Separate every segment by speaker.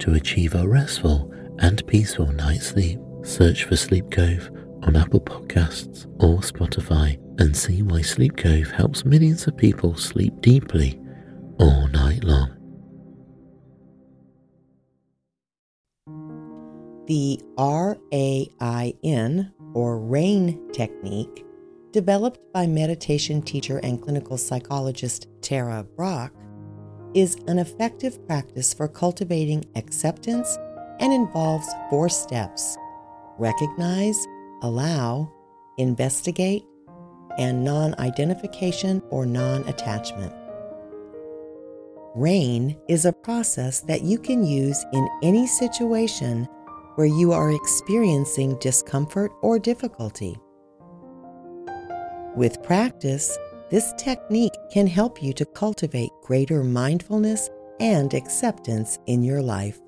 Speaker 1: to achieve a restful and peaceful night's sleep. Search for Sleep Cove on Apple Podcasts or Spotify and see why Sleep Cove helps millions of people sleep deeply all night long.
Speaker 2: The RAIN, or RAIN technique, developed by meditation teacher and clinical psychologist Tara Brach, is an effective practice for cultivating acceptance and involves four steps recognize, allow, investigate, and non identification or non attachment. RAIN is a process that you can use in any situation where you are experiencing discomfort or difficulty. With practice, this technique can help you to cultivate greater mindfulness and acceptance in your life.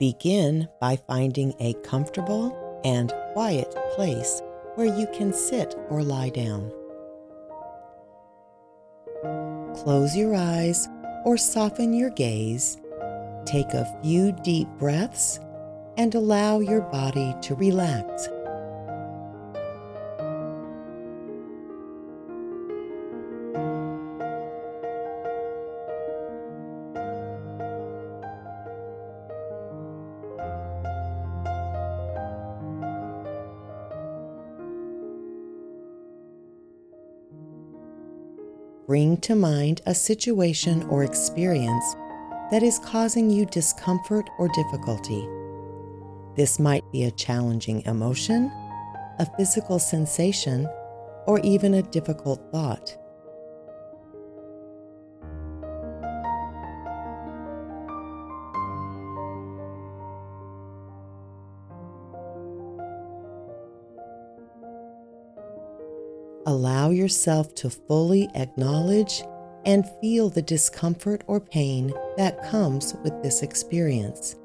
Speaker 2: Begin by finding a comfortable and quiet place where you can sit or lie down. Close your eyes or soften your gaze. Take a few deep breaths and allow your body to relax. Bring to mind a situation or experience that is causing you discomfort or difficulty. This might be a challenging emotion, a physical sensation, or even a difficult thought. Allow yourself to fully acknowledge and feel the discomfort or pain that comes with this experience.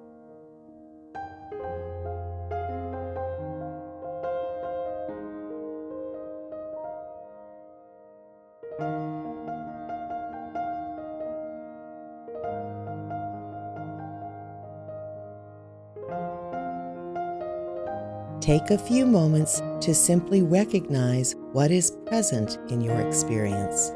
Speaker 2: Take a few moments to simply recognize what is present in your experience.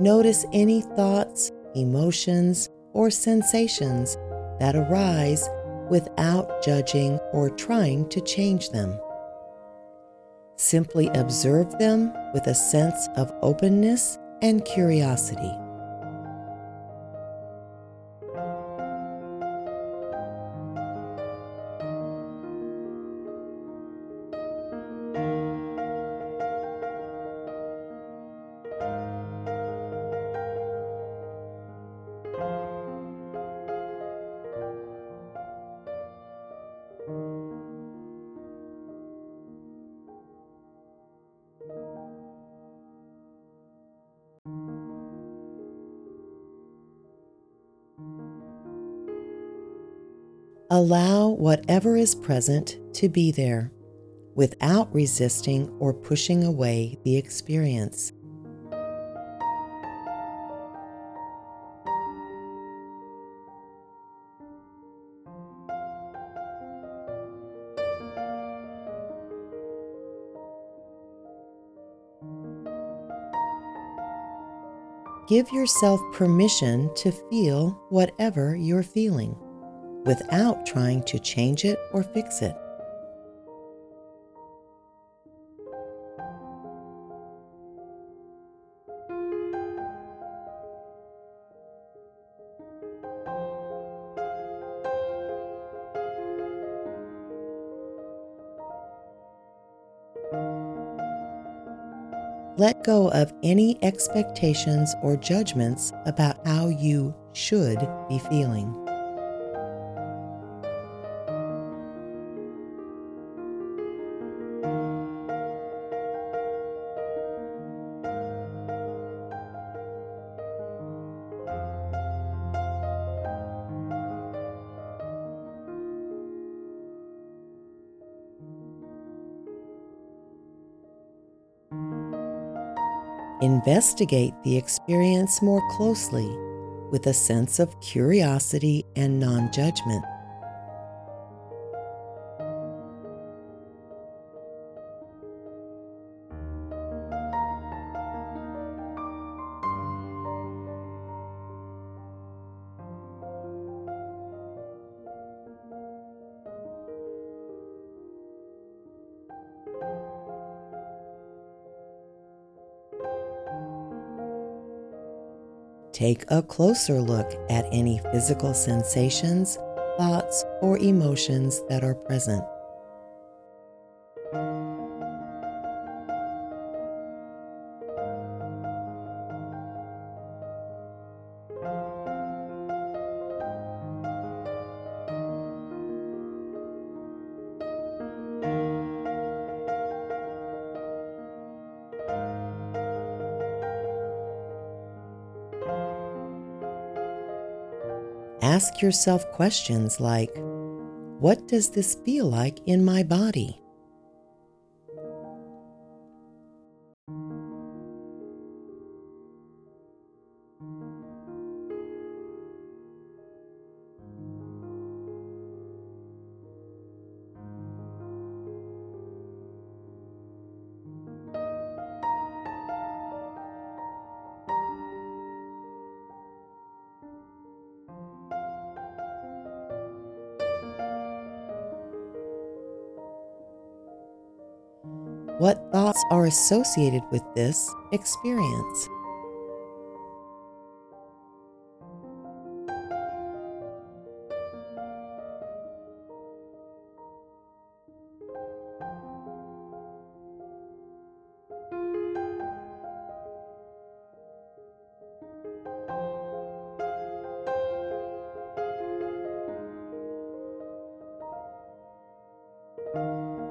Speaker 2: Notice any thoughts, emotions, or sensations that arise without judging or trying to change them. Simply observe them with a sense of openness and curiosity. Allow whatever is present to be there without resisting or pushing away the experience. Give yourself permission to feel whatever you're feeling without trying to change it or fix it. Let go of any expectations or judgments about how you should be feeling. Investigate the experience more closely with a sense of curiosity and non judgment. Take a closer look at any physical sensations, thoughts, or emotions that are present. Ask yourself questions like What does this feel like in my body? What thoughts are associated with this experience?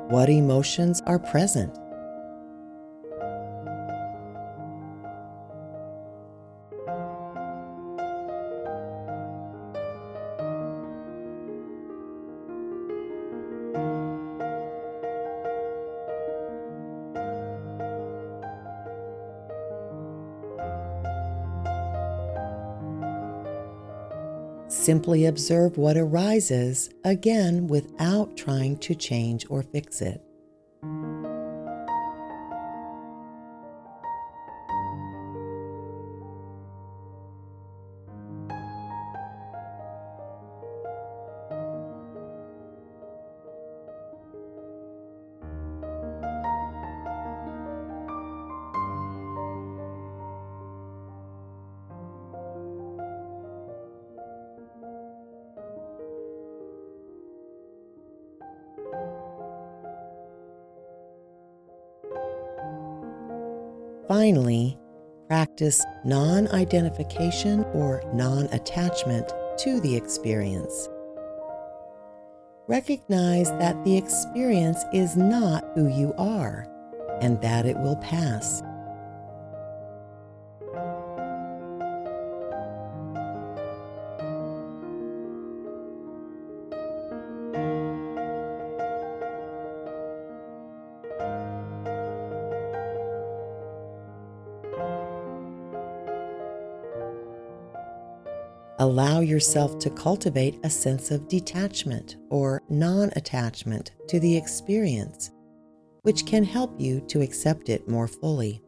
Speaker 2: What emotions are present? Simply observe what arises, again without trying to change or fix it. Finally, practice non identification or non attachment to the experience. Recognize that the experience is not who you are and that it will pass. Allow yourself to cultivate a sense of detachment or non attachment to the experience, which can help you to accept it more fully.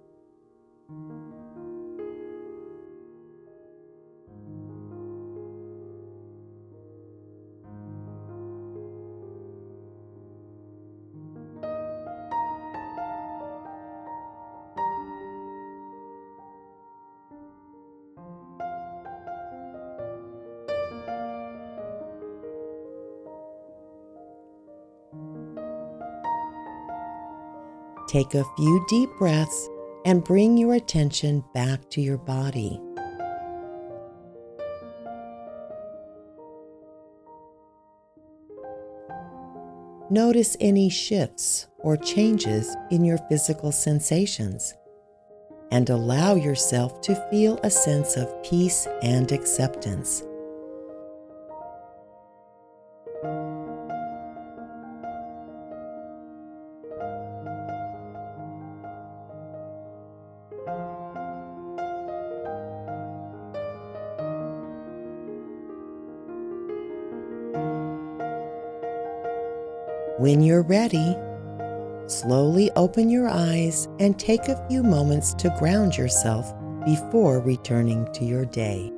Speaker 2: Take a few deep breaths and bring your attention back to your body. Notice any shifts or changes in your physical sensations and allow yourself to feel a sense of peace and acceptance. When you're ready, slowly open your eyes and take a few moments to ground yourself before returning to your day.